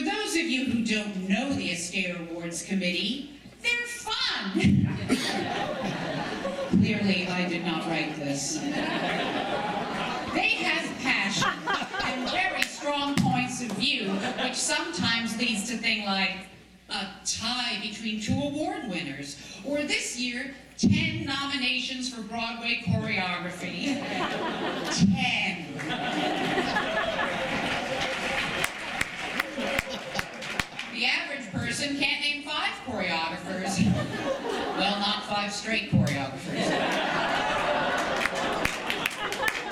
don't know the Astaire Awards Committee, they're fun. Clearly, I did not write this. They have passion and very strong points of view, which sometimes leads to things like a tie between two award winners, or this year, 10 nominations for Broadway choreography. 10. Choreographers.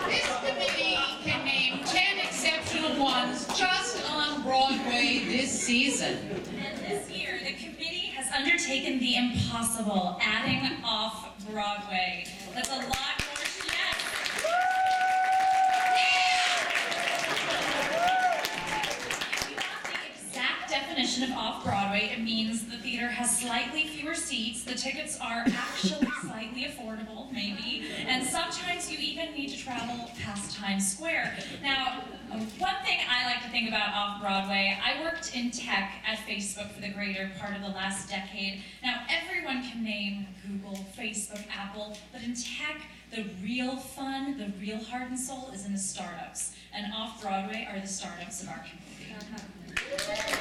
This committee can name 10 exceptional ones just on Broadway this season. And this year, the committee has undertaken the impossible, adding off Broadway. That's a lot definition of off-Broadway, it means the theater has slightly fewer seats, the tickets are actually slightly affordable, maybe, and sometimes you even need to travel past Times Square. Now, one thing I like to think about off-Broadway, I worked in tech at Facebook for the greater part of the last decade. Now, everyone can name Google, Facebook, Apple, but in tech, the real fun, the real heart and soul is in the startups. And off-Broadway are the startups of our community. Spoken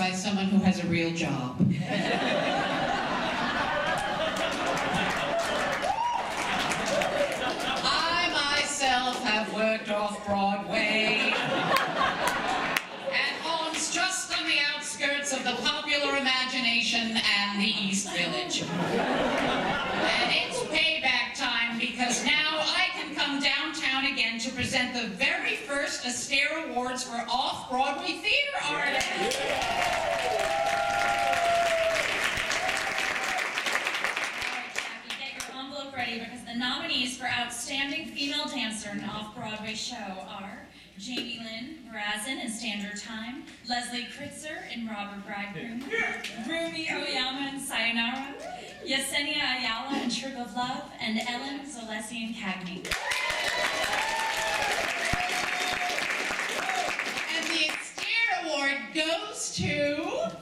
by someone who has a real job. I myself have worked off Broadway at homes just on the outskirts of the popular imagination and the East Village. And it's payback time because now I can come downtown again to present the very first Astaire Awards for off-Broadway theater artists. Alright, Jackie, get your envelope ready because the nominees for Outstanding Dancer Off-Broadway Show are Jamie Lynn Brazen in Standard Time, Leslie Kritzer in Robber Bridegroom, Rumi Oyama in Sayonara, Yesenia Ayala in Trip of Love, and Ellen Zolezzi in Cagney. And the Astaire Award goes to...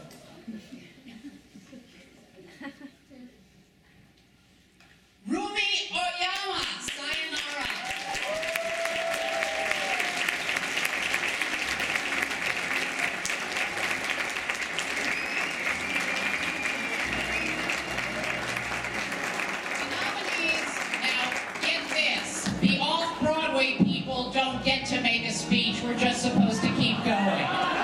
Rumi Oyama, Sayonara. The nominees, now get this, the off-Broadway people don't get to make a speech, we're just supposed to keep going.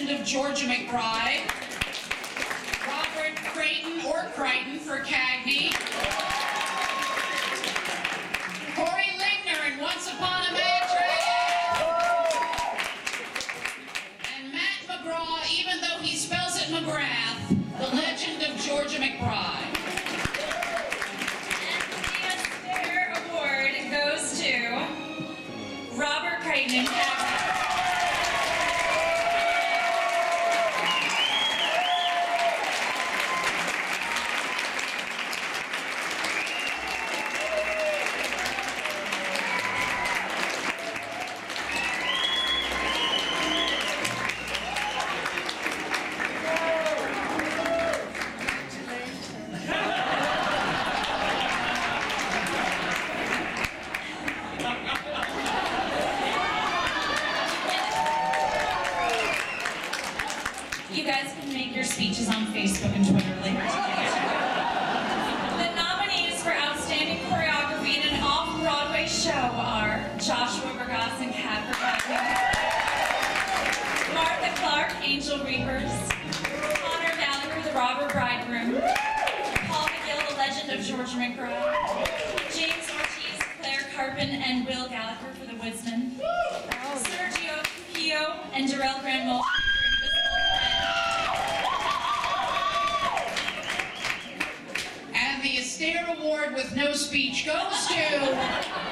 Legend of Georgia McBride, Robert Creighton or Crichton for Cagney, Corey Ligner in Once Upon a Mattress, and Matt McGraw, even though he spells it McGrath, the legend of Georgia McBride. And the Award goes to Robert Creighton make your speeches on Facebook and Twitter later today. The nominees for Outstanding Choreography in an Off-Broadway Show are Joshua Bergasse and Kat Bergasse, Martha Clarke, Angel Reapers, Connor Gallagher, the Robber Bridegroom, Paul McGill, the Legend of George McGraw, James Ortiz, Claire Karpen, and Will Gallagher for the Woodsman, Sergio Pio and Jarrell Granville with no speech goes to.